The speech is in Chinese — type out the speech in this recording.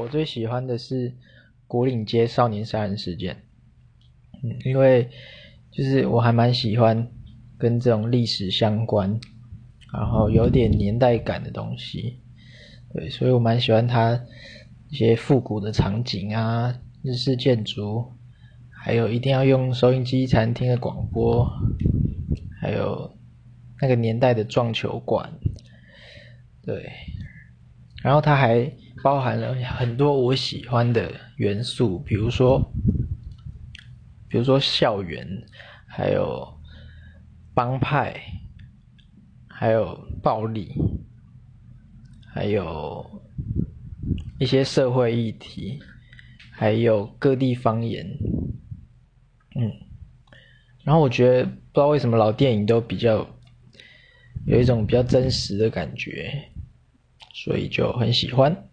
我最喜欢的是《国岭街少年杀人事件》，嗯，因为就是我还蛮喜欢跟这种历史相关，然后有点年代感的东西，对，所以我蛮喜欢它一些复古的场景啊，日式建筑，还有一定要用收音机才能听的广播，还有那个年代的撞球馆，对，然后它还。包含了很多我喜欢的元素，比如说，比如说校园，还有帮派，还有暴力，还有一些社会议题，还有各地方言，嗯，然后我觉得不知道为什么老电影都比较有一种比较真实的感觉，所以就很喜欢。